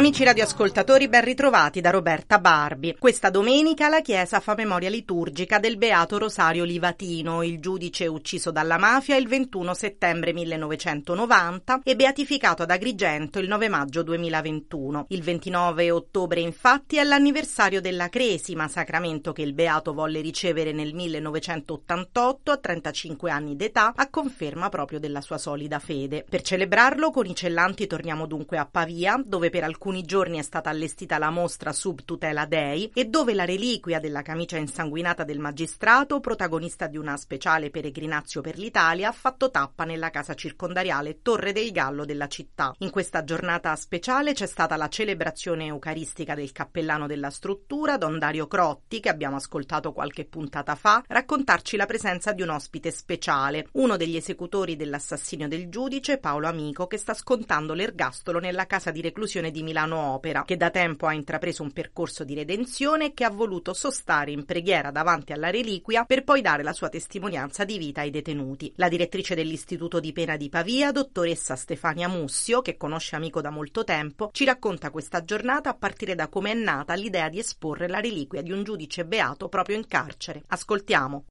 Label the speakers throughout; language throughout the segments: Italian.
Speaker 1: Amici radioascoltatori, ben ritrovati da Roberta Barbi. Questa domenica la Chiesa fa memoria liturgica del Beato Rosario Livatino, il giudice ucciso dalla mafia il 21 settembre 1990 e beatificato ad Agrigento il 9 maggio 2021. Il 29 ottobre infatti è l'anniversario della Cresima, sacramento che il Beato volle ricevere nel 1988 a 35 anni d'età, a conferma proprio della sua solida fede. Per celebrarlo con i cellanti torniamo dunque a Pavia, dove per alcuni alcuni giorni è stata allestita la mostra Sub Tutela Dei e dove la reliquia della camicia insanguinata del magistrato, protagonista di una speciale peregrinazio per l'Italia, ha fatto tappa nella casa circondariale Torre del Gallo della città. In questa giornata speciale c'è stata la celebrazione eucaristica del cappellano della struttura, Don Dario Crotti, che abbiamo ascoltato qualche puntata fa, raccontarci la presenza di un ospite speciale, uno degli esecutori dell'assassinio del giudice, Paolo Amico, che sta scontando l'ergastolo nella casa di reclusione di Milano Opera, che da tempo ha intrapreso un percorso di redenzione e che ha voluto sostare in preghiera davanti alla reliquia per poi dare la sua testimonianza di vita ai detenuti. La direttrice dell'Istituto di Pena di Pavia, dottoressa Stefania Mussio, che conosce Amico da molto tempo, ci racconta questa giornata a partire da come è nata l'idea di esporre la reliquia di un giudice beato proprio in carcere. Ascoltiamo.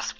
Speaker 2: las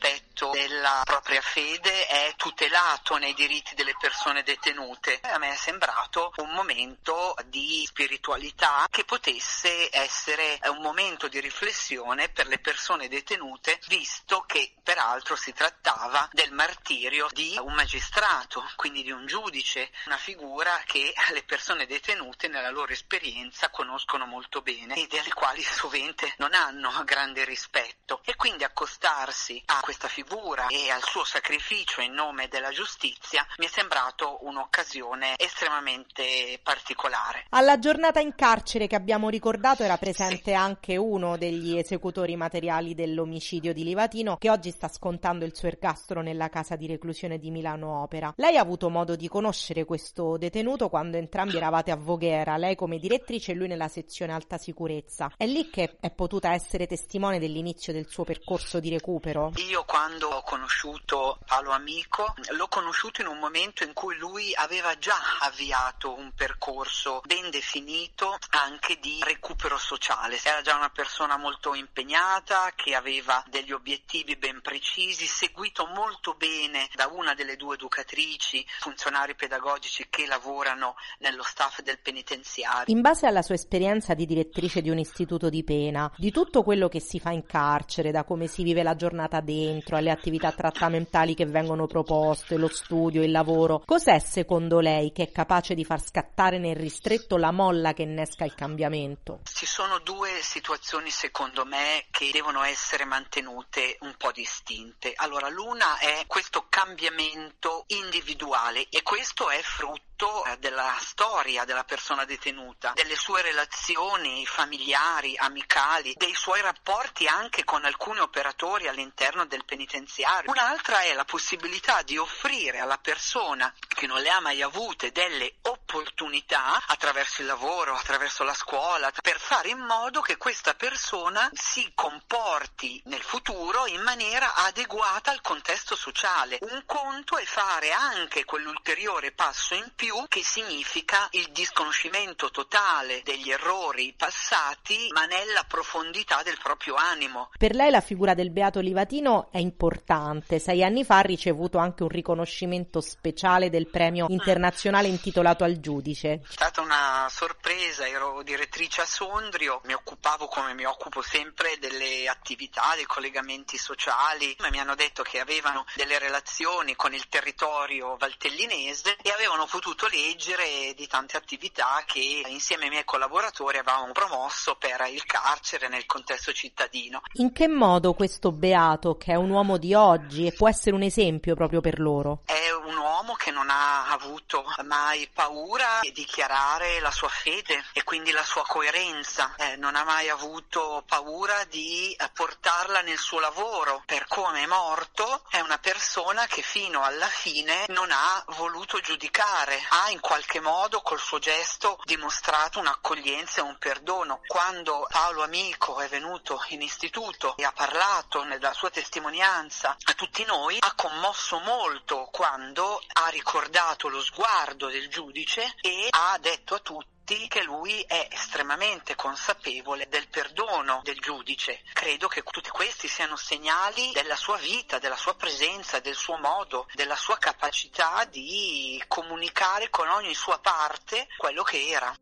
Speaker 2: della propria fede è tutelato nei diritti delle persone detenute. A me è sembrato un momento di spiritualità che potesse essere un momento di riflessione per le persone detenute, visto che peraltro si trattava del martirio di un magistrato, quindi di un giudice, una figura che le persone detenute nella loro esperienza conoscono molto bene e delle quali sovente non hanno grande rispetto. E quindi accostarsi a questa figura bravura e al suo sacrificio in nome della giustizia mi è sembrato un'occasione estremamente particolare.
Speaker 1: Alla giornata in carcere che abbiamo ricordato era presente sì. anche uno degli esecutori materiali dell'omicidio di Livatino che oggi sta scontando il suo ergastolo nella casa di reclusione di Milano Opera. Lei ha avuto modo di conoscere questo detenuto quando entrambi eravate a Voghera, lei come direttrice e lui nella sezione alta sicurezza. È lì che è potuta essere testimone dell'inizio del suo percorso di recupero?
Speaker 2: Io quando quando ho conosciuto Paolo Amico, l'ho conosciuto in un momento in cui lui aveva già avviato un percorso ben definito anche di recupero sociale. Era già una persona molto impegnata, che aveva degli obiettivi ben precisi, seguito molto bene da una delle due educatrici, funzionari pedagogici che lavorano nello staff del penitenziario.
Speaker 1: In base alla sua esperienza di direttrice di un istituto di pena, di tutto quello che si fa in carcere, da come si vive la giornata dentro, alle attività trattamentali che vengono proposte, lo studio, il lavoro. Cos'è secondo lei che è capace di far scattare nel ristretto la molla che innesca il cambiamento?
Speaker 2: Ci sono due situazioni secondo me che devono essere mantenute un po' distinte. Allora, l'una è questo cambiamento individuale e questo è frutto eh, della storia della persona detenuta, delle sue relazioni familiari, amicali, dei suoi rapporti anche con alcuni operatori all'interno del penitenziario penitenziario. Un'altra è la possibilità di offrire alla persona che non le ha mai avute delle opportunità attraverso il lavoro, attraverso la scuola, per fare in modo che questa persona si comporti nel futuro in maniera adeguata al contesto sociale. Un conto è fare anche quell'ulteriore passo in più che significa il disconoscimento totale degli errori passati, ma nella profondità del proprio animo.
Speaker 1: Per lei la figura del Beato Livatino è importante importante. Sei anni fa ha ricevuto anche un riconoscimento speciale del premio internazionale intitolato al giudice.
Speaker 2: È stata una sorpresa, ero direttrice a Sondrio, mi occupavo come mi occupo sempre delle attività, dei collegamenti sociali, mi hanno detto che avevano delle relazioni con il territorio valtellinese e avevano potuto leggere di tante attività che insieme ai miei collaboratori avevamo promosso per il carcere nel contesto cittadino.
Speaker 1: In che modo questo beato, che è un uomo di oggi, oggi e può essere un esempio proprio per loro?
Speaker 2: È un uomo che non ha avuto mai paura di dichiarare la sua fede e quindi la sua coerenza, eh, non ha mai avuto paura di eh, portarla nel suo lavoro. Per come è morto è una persona che fino alla fine non ha voluto giudicare, ha in qualche modo col suo gesto dimostrato un'accoglienza e un perdono. Quando Paolo Amico è venuto in istituto e ha parlato nella sua testimonianza a tutti noi, ha commosso molto quando ha ricordato lo sguardo del giudice e ha detto a tutti che lui è estremamente consapevole del perdono del giudice. Credo che tutti questi siano segnali della sua vita, della sua presenza, del suo modo, della sua capacità di comunicare con ogni sua parte quello che era.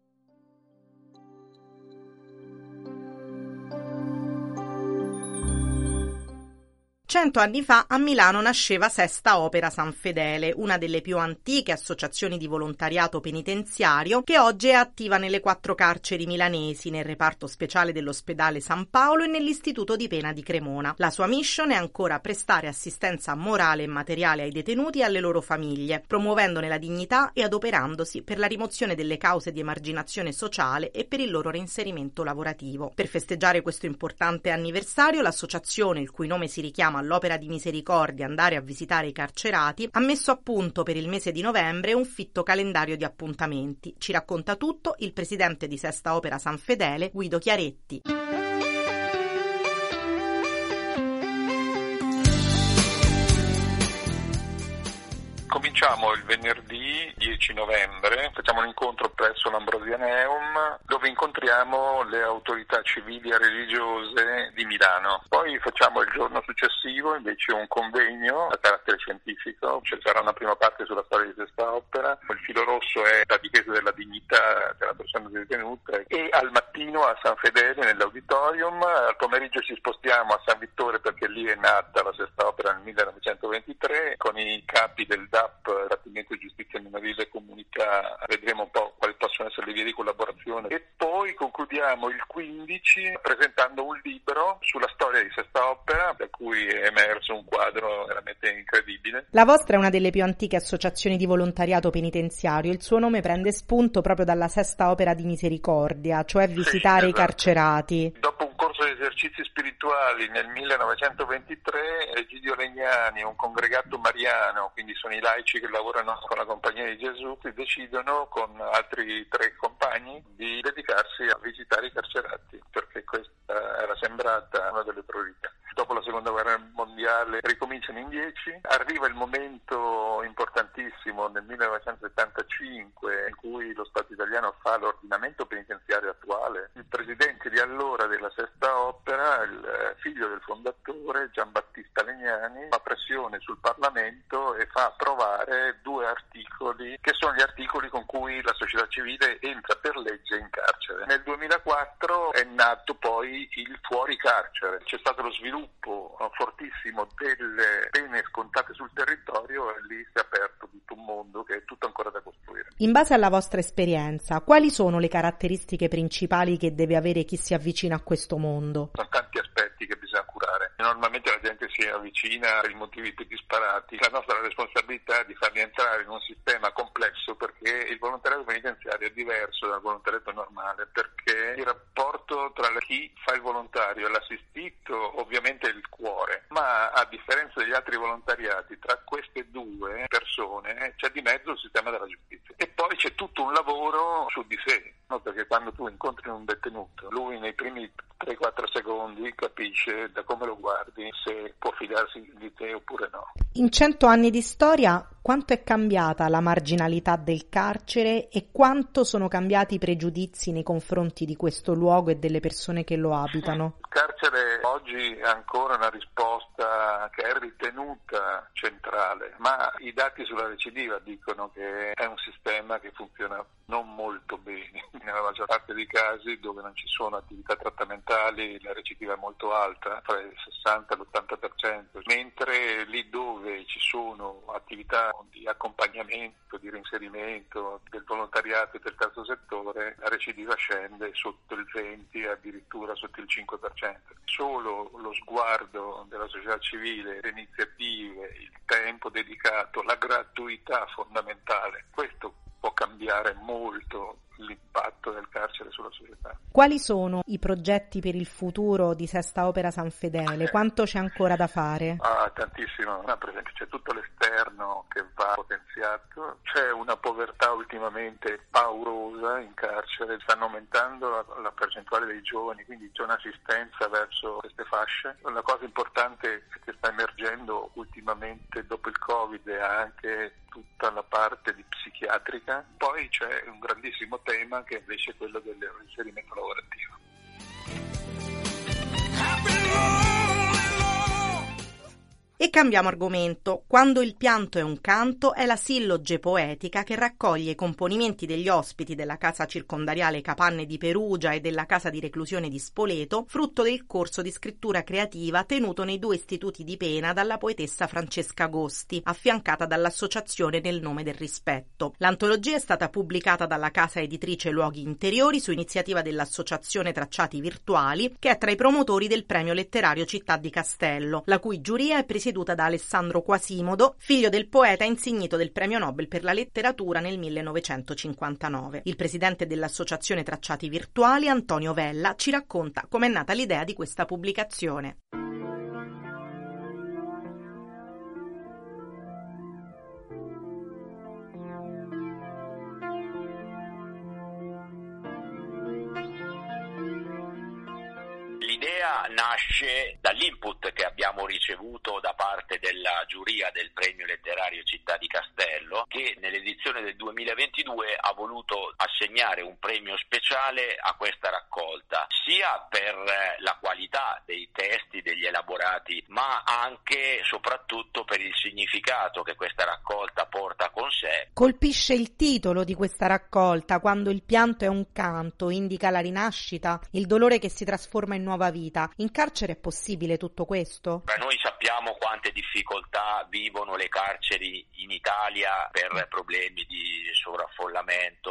Speaker 1: Cento anni fa a Milano nasceva Sesta Opera San Fedele, una delle più antiche associazioni di volontariato penitenziario che oggi è attiva nelle quattro carceri milanesi, nel reparto speciale dell'ospedale San Paolo e nell'istituto di pena di Cremona. La sua mission è ancora prestare assistenza morale e materiale ai detenuti e alle loro famiglie, promuovendone la dignità e adoperandosi per la rimozione delle cause di emarginazione sociale e per il loro reinserimento lavorativo. Per festeggiare questo importante anniversario, l'associazione, il cui nome si richiama all'opera di misericordia andare a visitare i carcerati, ha messo a punto per il mese di novembre un fitto calendario di appuntamenti. Ci racconta tutto il presidente di Sesta Opera San Fedele, Guido Chiaretti.
Speaker 3: Cominciamo il venerdì 10 novembre, facciamo un incontro presso l'Ambrosianeum dove incontriamo le autorità civili e religiose di Milano. Poi facciamo il giorno successivo invece un convegno a carattere scientifico, ci sarà una prima parte sulla storia di questa opera, il filo rosso è la difesa della dignità della persona detenuta. E al mattino a San Fedele nell'auditorium, al pomeriggio ci spostiamo a San Vittore perché lì è nata la sesta opera nel 1923 con i capi del DAP, Rapimento e Giustizia Minorile e Comunità, vedremo un po' quali possono essere le vie di collaborazione e poi concludiamo il 15 presentando un libro sulla storia di Sesta Opera, da cui è emerso un quadro veramente incredibile.
Speaker 1: La vostra è una delle più antiche associazioni di volontariato penitenziario, il suo nome prende spunto proprio dalla Sesta Opera di Misericordia, cioè visitare sì, esatto. i carcerati.
Speaker 3: Dopo un corso di esercizi spirituali nel 1923 Egidio Legnani, un congregato mariano, quindi sono i laici che lavorano con la Compagnia di Gesù, che decidono con altri tre compagni di dedicarsi a visitare i carcerati, perché questa era sembrata una delle priorità dopo la seconda guerra mondiale ricominciano in dieci, arriva il momento importantissimo nel 1975 in cui lo Stato italiano fa l'ordinamento penitenziario attuale. Il presidente di allora della Sesta Opera, il figlio del fondatore Giambattista Legnani, fa pressione sul Parlamento e fa approvare due articoli che sono gli articoli con cui la società civile entra per legge in carcere. Nel 2004 è nato poi il fuori carcere, c'è stato lo sviluppo sviluppo fortissimo delle pene scontate sul territorio e lì si è aperto tutto un mondo che è tutto ancora da costruire.
Speaker 1: In base alla vostra esperienza, quali sono le caratteristiche principali che deve avere chi si avvicina a questo mondo?
Speaker 3: Sono Normalmente la gente si avvicina per i motivi più disparati. La nostra responsabilità è di farli entrare in un sistema complesso perché il volontariato penitenziario è diverso dal volontariato normale perché il rapporto tra chi fa il volontario e l'assistito ovviamente è il cuore, ma a differenza degli altri volontariati tra queste due persone c'è di mezzo il sistema della giustizia. E poi c'è tutto un lavoro su di sé, no? perché quando tu incontri un detenuto, lui nei primi 3-4 secondi capisce da come lo guardi se può fidarsi di te oppure no.
Speaker 1: In cento anni di storia quanto è cambiata la marginalità del carcere e quanto sono cambiati i pregiudizi nei confronti di questo luogo e delle persone che lo abitano?
Speaker 3: Il carcere oggi è ancora una risposta che è ritenuta centrale, ma i dati sulla recidiva dicono che è un sistema che funziona non molto bene. Nella maggior parte dei casi dove non ci sono attività trattamentali la recidiva è molto alta, tra il 60 e l'80%, mentre lì dove ci sono attività di accompagnamento, di reinserimento del volontariato e del terzo settore, la recidiva scende sotto il 20 addirittura sotto il 5%. Solo lo sguardo della società civile, le iniziative, il tempo dedicato, la gratuità fondamentale, questo può cambiare molto l'impatto del carcere sulla società.
Speaker 1: Quali sono i progetti per il futuro di Sesta Opera San Fedele? Eh. Quanto c'è ancora da fare?
Speaker 3: Ah, tantissimo. No, per esempio c'è tutto l'esterno che va potenziato, c'è una povertà ultimamente paurosa in carcere, stanno aumentando la, la percentuale dei giovani, quindi c'è un'assistenza verso queste fasce. La cosa importante che sta emergendo ultimamente dopo il Covid è anche tutta la parte di psichiatrica, poi c'è un grandissimo tema che invece è quello del reinserimento lavorativo.
Speaker 1: E cambiamo argomento. Quando il pianto è un canto è la silloge poetica che raccoglie i componimenti degli ospiti della casa circondariale Capanne di Perugia e della casa di reclusione di Spoleto, frutto del corso di scrittura creativa tenuto nei due istituti di pena dalla poetessa Francesca Agosti, affiancata dall'associazione Nel nome del rispetto. L'antologia è stata pubblicata dalla casa editrice Luoghi Interiori su iniziativa dell'associazione Tracciati Virtuali, che è tra i promotori del premio letterario Città di Castello, la cui giuria è presieduta presieduta da Alessandro Quasimodo, figlio del poeta insignito del premio Nobel per la letteratura nel 1959. Il presidente dell'associazione Tracciati Virtuali, Antonio Vella, ci racconta com'è nata l'idea di questa pubblicazione.
Speaker 4: Nasce dall'input che abbiamo ricevuto da parte della giuria del premio letterario Città di Castello, che nell'edizione del 2022 ha voluto assegnare un premio speciale a questa raccolta, sia per la qualità dei testi, degli elaborati, ma anche e soprattutto per il significato che questa raccolta porta con sé.
Speaker 1: Colpisce il titolo di questa raccolta, quando il pianto è un canto, indica la rinascita, il dolore che si trasforma in nuova vita. In carcere è possibile tutto questo?
Speaker 4: Beh, noi sappiamo quante difficoltà vivono le carceri in Italia per problemi di sovraffollamento,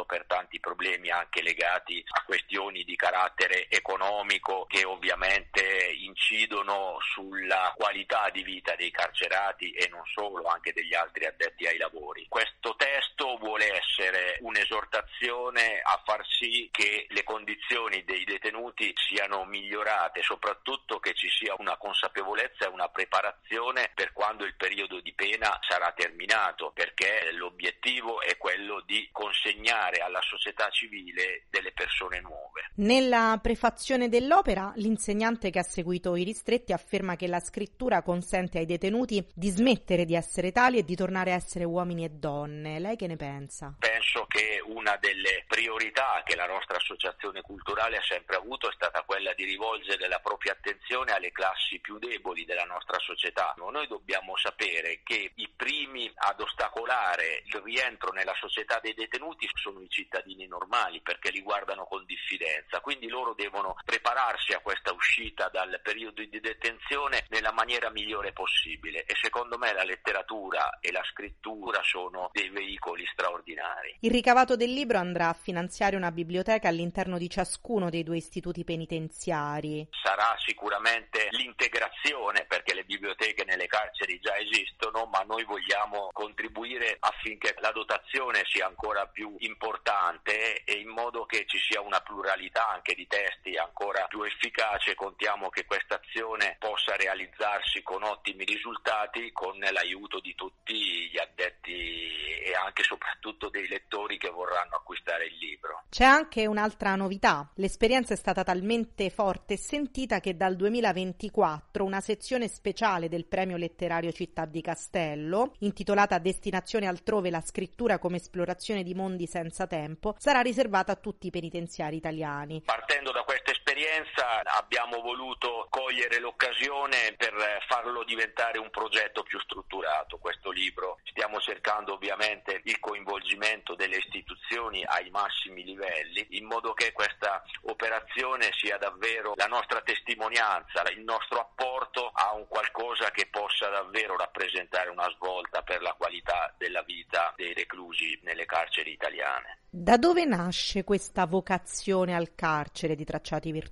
Speaker 4: per tanti problemi anche legati a questioni di carattere economico che ovviamente incidono sulla qualità di vita dei carcerati e non solo, anche degli altri addetti ai lavori. Questo testo vuole essere un'esortazione a far sì che le condizioni dei detenuti siano migliorate, soprattutto che ci sia una consapevolezza e una preparazione per quando il periodo di pena sarà terminato, perché l'obiettivo è quello di consegnare alla società civile delle persone nuove.
Speaker 1: Nella prefazione dell'opera, l'insegnante che ha seguito i ristretti afferma che la scrittura consente ai detenuti di smettere di essere tali e di tornare a essere uomini e donne. Lei che ne pensa?
Speaker 4: Penso che una delle priorità che la nostra associazione culturale ha sempre avuto è stata quella di rivolgere la propria attenzione alle classi più deboli della nostra società. Noi dobbiamo sapere che i primi ad ostacolare il rientro nella società dei detenuti sono i cittadini normali perché li guardano con diffidenza, quindi loro devono prepararsi a questa uscita dal periodo di detenzione nella maniera migliore possibile e secondo me la letteratura e la scrittura sono dei veicoli straordinari.
Speaker 1: Il ricavato del libro andrà a finanziare una biblioteca all'interno di ciascuno dei due istituti penitenziari.
Speaker 4: Sarà sicuramente l'integrazione perché le biblioteche nelle carceri già esistono, ma noi vogliamo contribuire affinché la dotazione sia ancora più importante e in modo che ci sia una pluralità anche di testi ancora più efficace. Contiamo che questa azione possa realizzarsi con ottimi risultati con l'aiuto di tutti gli addetti e anche soprattutto dei lettori che vorranno acquistare il libro.
Speaker 1: C'è anche un'altra novità. L'esperienza è stata talmente forte e sentita che dal 2024 una sezione speciale del premio letterario Città di Castello, intitolata Destinazione altrove la scrittura come esplorazione di mondi senza tempo, sarà riservata a tutti i penitenziari italiani.
Speaker 4: Partendo da questa esperienza abbiamo voluto cogliere l'occasione per farlo diventare un progetto più strutturato. Questo libro stiamo cercando ovviamente il coinvolgimento delle istituzioni ai massimi livelli in modo che questa operazione sia davvero la nostra testimonianza, il nostro apporto a un qualcosa che possa davvero rappresentare una svolta per la qualità della vita dei reclusi nelle carceri italiane.
Speaker 1: Da dove nasce questa vocazione al carcere di tracciati virtuali?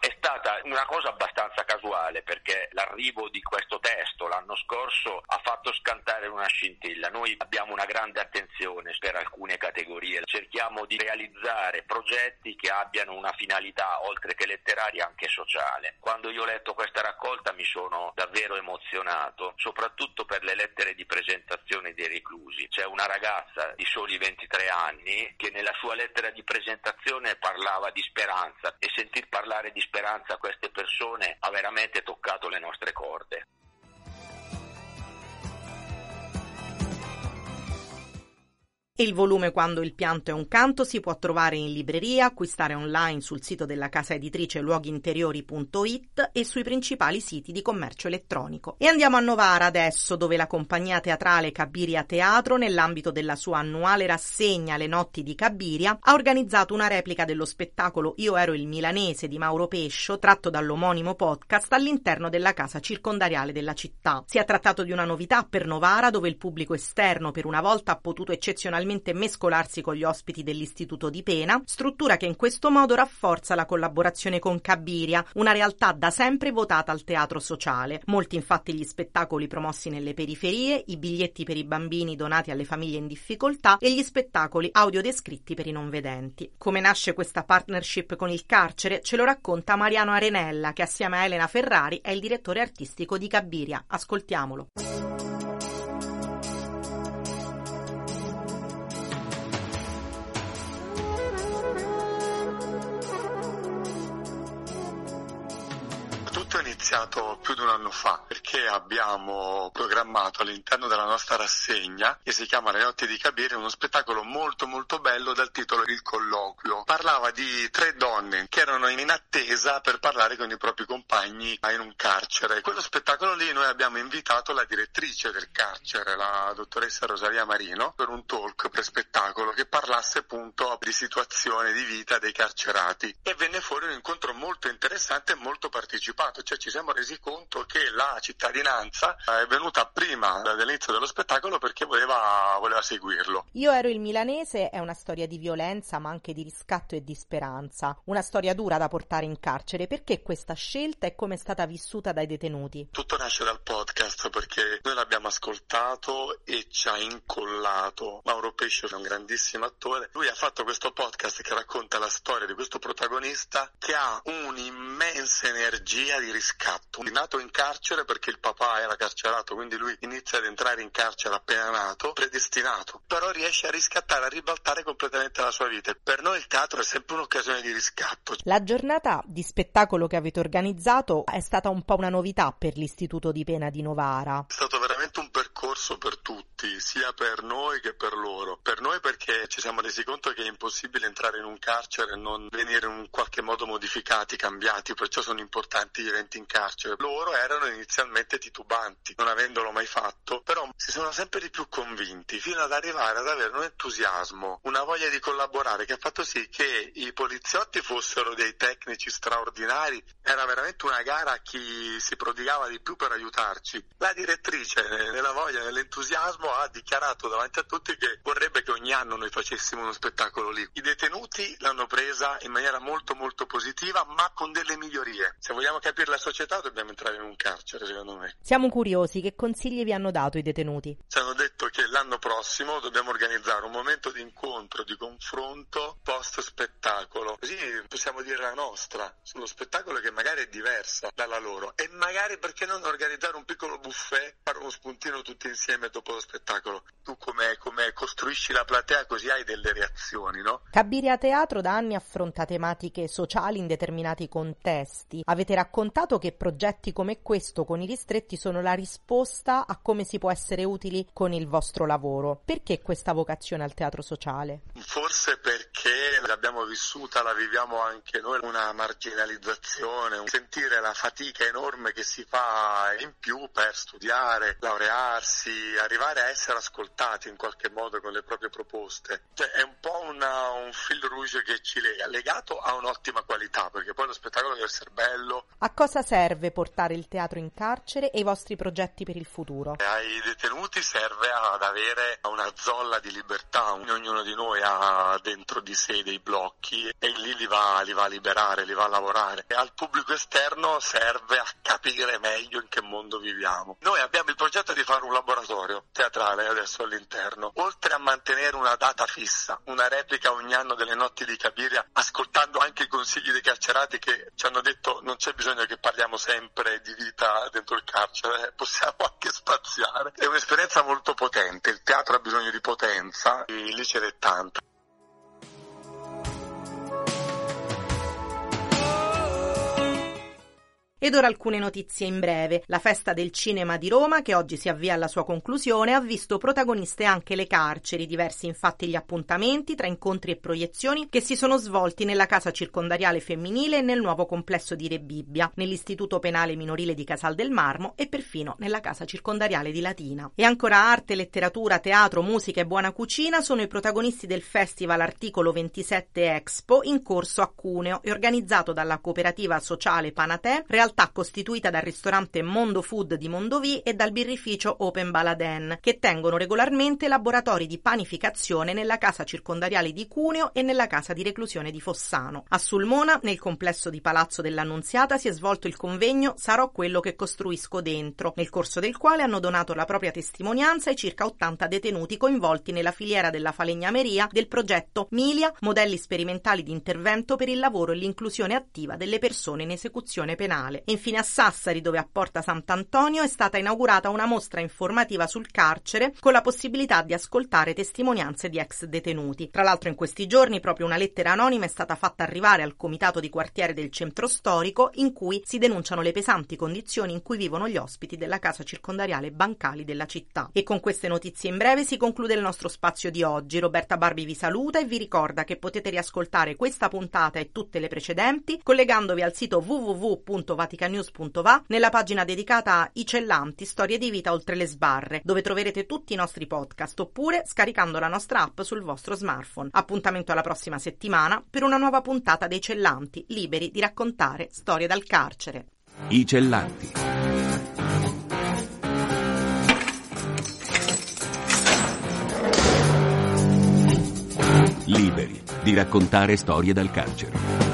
Speaker 4: È stata una cosa abbastanza casuale perché l'arrivo di questo testo l'anno scorso ha fatto scantare una scintilla. Noi abbiamo una grande attenzione per alcune categorie, cerchiamo di realizzare progetti che abbiano una finalità oltre che letteraria anche sociale. Quando io ho letto questa raccolta mi sono davvero emozionato, soprattutto per le lettere di presentazione dei reclusi. C'è una ragazza di soli 23 anni che nella sua lettera di presentazione parlava di speranza e sentir parlare di speranza a queste persone ha veramente toccato le nostre corde.
Speaker 1: Il volume Quando il pianto è un canto si può trovare in libreria, acquistare online sul sito della casa editrice luoghinteriori.it e sui principali siti di commercio elettronico. E andiamo a Novara adesso, dove la compagnia teatrale Cabiria Teatro, nell'ambito della sua annuale rassegna Le notti di Cabiria, ha organizzato una replica dello spettacolo Io ero il milanese di Mauro Pescio, tratto dall'omonimo podcast all'interno della casa circondariale della città. Si è trattato di una novità per Novara, dove il pubblico esterno per una volta ha potuto eccezionalmente naturalmente mescolarsi con gli ospiti dell'istituto di pena, struttura che in questo modo rafforza la collaborazione con Cabiria, una realtà da sempre votata al teatro sociale. Molti infatti gli spettacoli promossi nelle periferie, i biglietti per i bambini donati alle famiglie in difficoltà e gli spettacoli audiodescritti per i non vedenti. Come nasce questa partnership con il carcere ce lo racconta Mariano Arenella che assieme a Elena Ferrari è il direttore artistico di Cabiria. Ascoltiamolo.
Speaker 5: Iniziato più di un anno fa perché abbiamo programmato all'interno della nostra rassegna che si chiama Le notti di Cabire uno spettacolo molto molto bello dal titolo Il colloquio. Parlava di tre donne che erano in attesa per parlare con i propri compagni in un carcere. Quello spettacolo lì noi abbiamo invitato la direttrice del carcere, la dottoressa Rosalia Marino, per un talk per spettacolo che parlasse appunto di situazione di vita dei carcerati e venne fuori un incontro molto interessante e molto partecipato, cioè ci siamo resi conto che la cittadinanza è venuta prima dell'inizio dello spettacolo perché voleva, voleva seguirlo.
Speaker 1: Io ero il milanese è una storia di violenza ma anche di riscatto e di speranza, una storia dura da portare in carcere. Perché questa scelta e come è stata vissuta dai detenuti?
Speaker 5: Tutto nasce dal podcast perché noi l'abbiamo ascoltato e ci ha incollato. Mauro Pesce è un grandissimo attore. Lui ha fatto questo podcast che racconta la storia di questo protagonista che ha un'immensa energia di riscatto È nato in carcere perché il papà era carcerato, quindi lui inizia ad entrare in carcere appena nato, predestinato, però riesce a riscattare, a ribaltare completamente la sua vita. Per noi il teatro è sempre un'occasione di riscatto.
Speaker 1: La giornata di spettacolo che avete organizzato è stata un po' una novità per l'Istituto di Pena di Novara.
Speaker 5: È stato percorso per tutti, sia per noi che per loro. Per noi perché ci siamo resi conto che è impossibile entrare in un carcere e non venire in qualche modo modificati, cambiati, perciò sono importanti gli eventi in carcere. Loro erano inizialmente titubanti, non avendolo mai fatto, però si sono sempre di più convinti fino ad arrivare ad avere un entusiasmo, una voglia di collaborare che ha fatto sì che i poliziotti fossero dei tecnici straordinari. Era veramente una gara a chi si prodigava di più per aiutarci. La direttrice, nella voglia, nell'entusiasmo, ha dichiarato davanti a tutti che vorrebbe che ogni anno noi facessimo uno spettacolo lì. I detenuti l'hanno presa in maniera molto molto positiva, ma con delle migliorie. Se vogliamo capire la società società dobbiamo entrare in un carcere, secondo me.
Speaker 1: Siamo curiosi, che consigli vi hanno dato i detenuti?
Speaker 5: Ci hanno detto che l'anno prossimo dobbiamo organizzare un momento di incontro, di confronto post spettacolo. Così possiamo dire la nostra sullo spettacolo che magari è diversa dalla loro. E magari perché non organizzare un piccolo buffet, fare uno spuntino tutti tutti insieme dopo lo spettacolo. Tu come, come costruisci la platea così hai delle reazioni, no?
Speaker 1: Cabiria Teatro da anni affronta tematiche sociali in determinati contesti. Avete raccontato che progetti come questo con i ristretti sono la risposta a come si può essere utili con il vostro lavoro. Perché questa vocazione al teatro sociale?
Speaker 5: Forse perché l'abbiamo vissuta, la viviamo anche noi, una marginalizzazione, sentire la fatica enorme che si fa in più per studiare, laurearsi, arrivare a essere ascoltati in qualche modo con le proprie proposte. Cioè, è un po' una, un fil rouge che ci lega, legato a un'ottima qualità, perché poi lo spettacolo deve essere bello.
Speaker 1: A cosa serve portare il teatro in carcere e i vostri progetti per il futuro?
Speaker 5: Ai detenuti serve ad avere una zolla di libertà, ognuno di noi ha dentro di sé dei blocchi e lì li va, li va a liberare, li va a lavorare. E al pubblico esterno serve a capire meglio in che mondo viviamo. Noi abbiamo il progetto di fare un laboratorio teatrale adesso all'interno, oltre a mantenere una data fissa, una replica ogni anno delle notti di Cabiria, ascoltando anche i consigli dei carcerati che ci hanno detto non c'è bisogno che parliamo sempre di vita dentro il carcere, possiamo anche spaziare. È un'esperienza molto potente, il teatro ha bisogno di potenza e lì ce n'è tanta.
Speaker 1: Ed ora alcune notizie in breve. La festa del cinema di Roma, che oggi si avvia alla sua conclusione, ha visto protagoniste anche le carceri, diversi infatti gli appuntamenti tra incontri e proiezioni che si sono svolti nella casa circondariale femminile e nel nuovo complesso di Rebibbia, nell'istituto penale minorile di Casal del Marmo e perfino nella casa circondariale di Latina. E ancora arte, letteratura, teatro, musica e buona cucina sono i protagonisti del festival Articolo 27 Expo in corso a Cuneo e organizzato dalla cooperativa sociale Panatè, realtà costituita dal ristorante Mondo Food di Mondovì e dal birrificio Open Baladen, che tengono regolarmente laboratori di panificazione nella casa circondariale di Cuneo e nella casa di reclusione di Fossano. A Sulmona, nel complesso di Palazzo dell'Annunziata, si è svolto il convegno Sarò quello che costruisco dentro, nel corso del quale hanno donato la propria testimonianza i circa 80 detenuti coinvolti nella filiera della falegnameria del progetto Milia, modelli sperimentali di intervento per il lavoro e l'inclusione attiva delle persone in esecuzione penale. Infine a Sassari, dove a Porta Sant'Antonio, è stata inaugurata una mostra informativa sul carcere con la possibilità di ascoltare testimonianze di ex detenuti. Tra l'altro in questi giorni proprio una lettera anonima è stata fatta arrivare al comitato di quartiere del centro storico in cui si denunciano le pesanti condizioni in cui vivono gli ospiti della casa circondariale Bancali della città. E con queste notizie in breve si conclude il nostro spazio di oggi. Roberta Barbi vi saluta e vi ricorda che potete riascoltare questa puntata e tutte le precedenti collegandovi al sito www.vaticanews.com vaticanews.va nella pagina dedicata a I Cellanti, storie di vita oltre le sbarre, dove troverete tutti i nostri podcast oppure scaricando la nostra app sul vostro smartphone. Appuntamento alla prossima settimana per una nuova puntata dei Cellanti, liberi di raccontare storie dal carcere.
Speaker 6: I Cellanti. Liberi di raccontare storie dal carcere.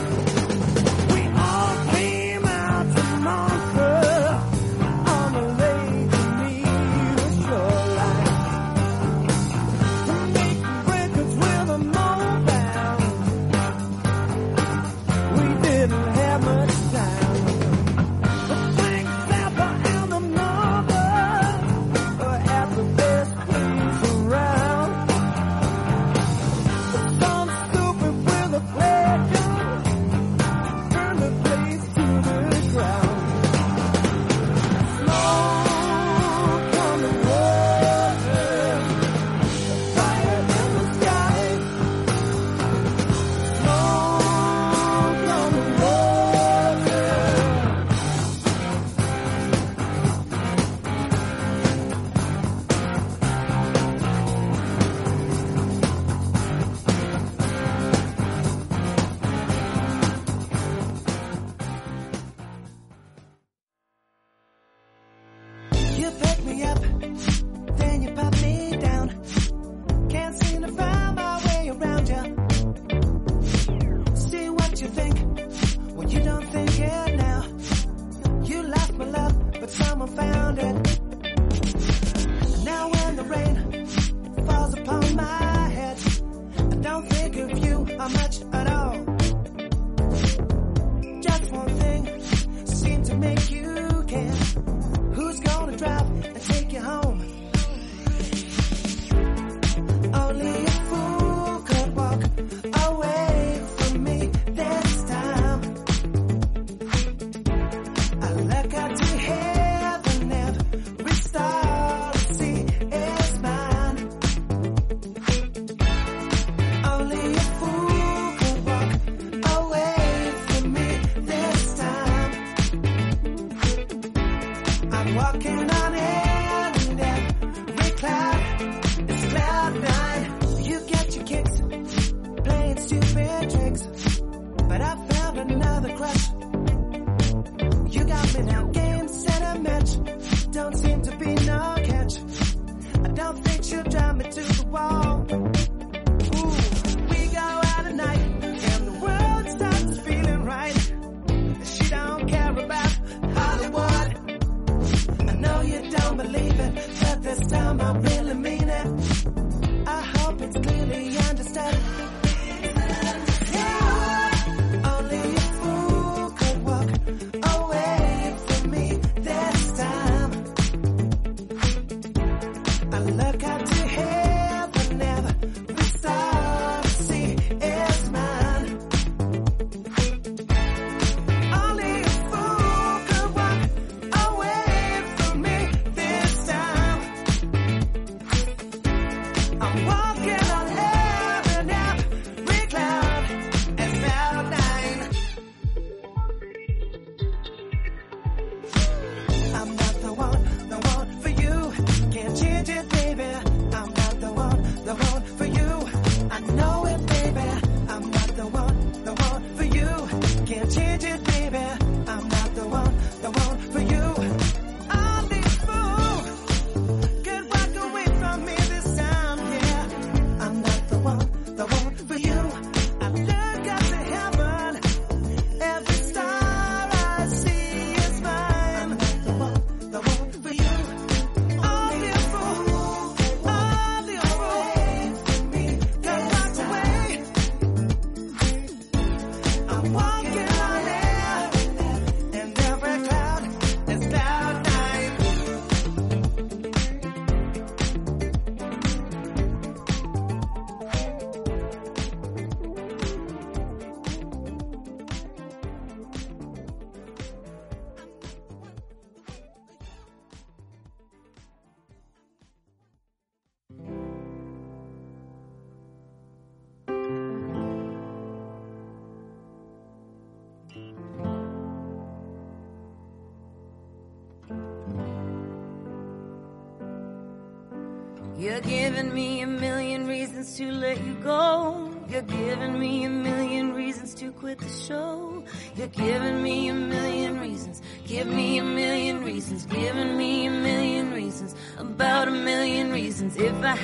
Speaker 7: you.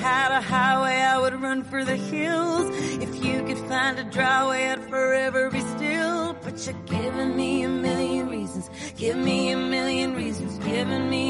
Speaker 8: had a highway, I would run for the hills. If you could find a dry way, I'd forever be still. But you're giving me a million reasons. Give me a million reasons. Giving me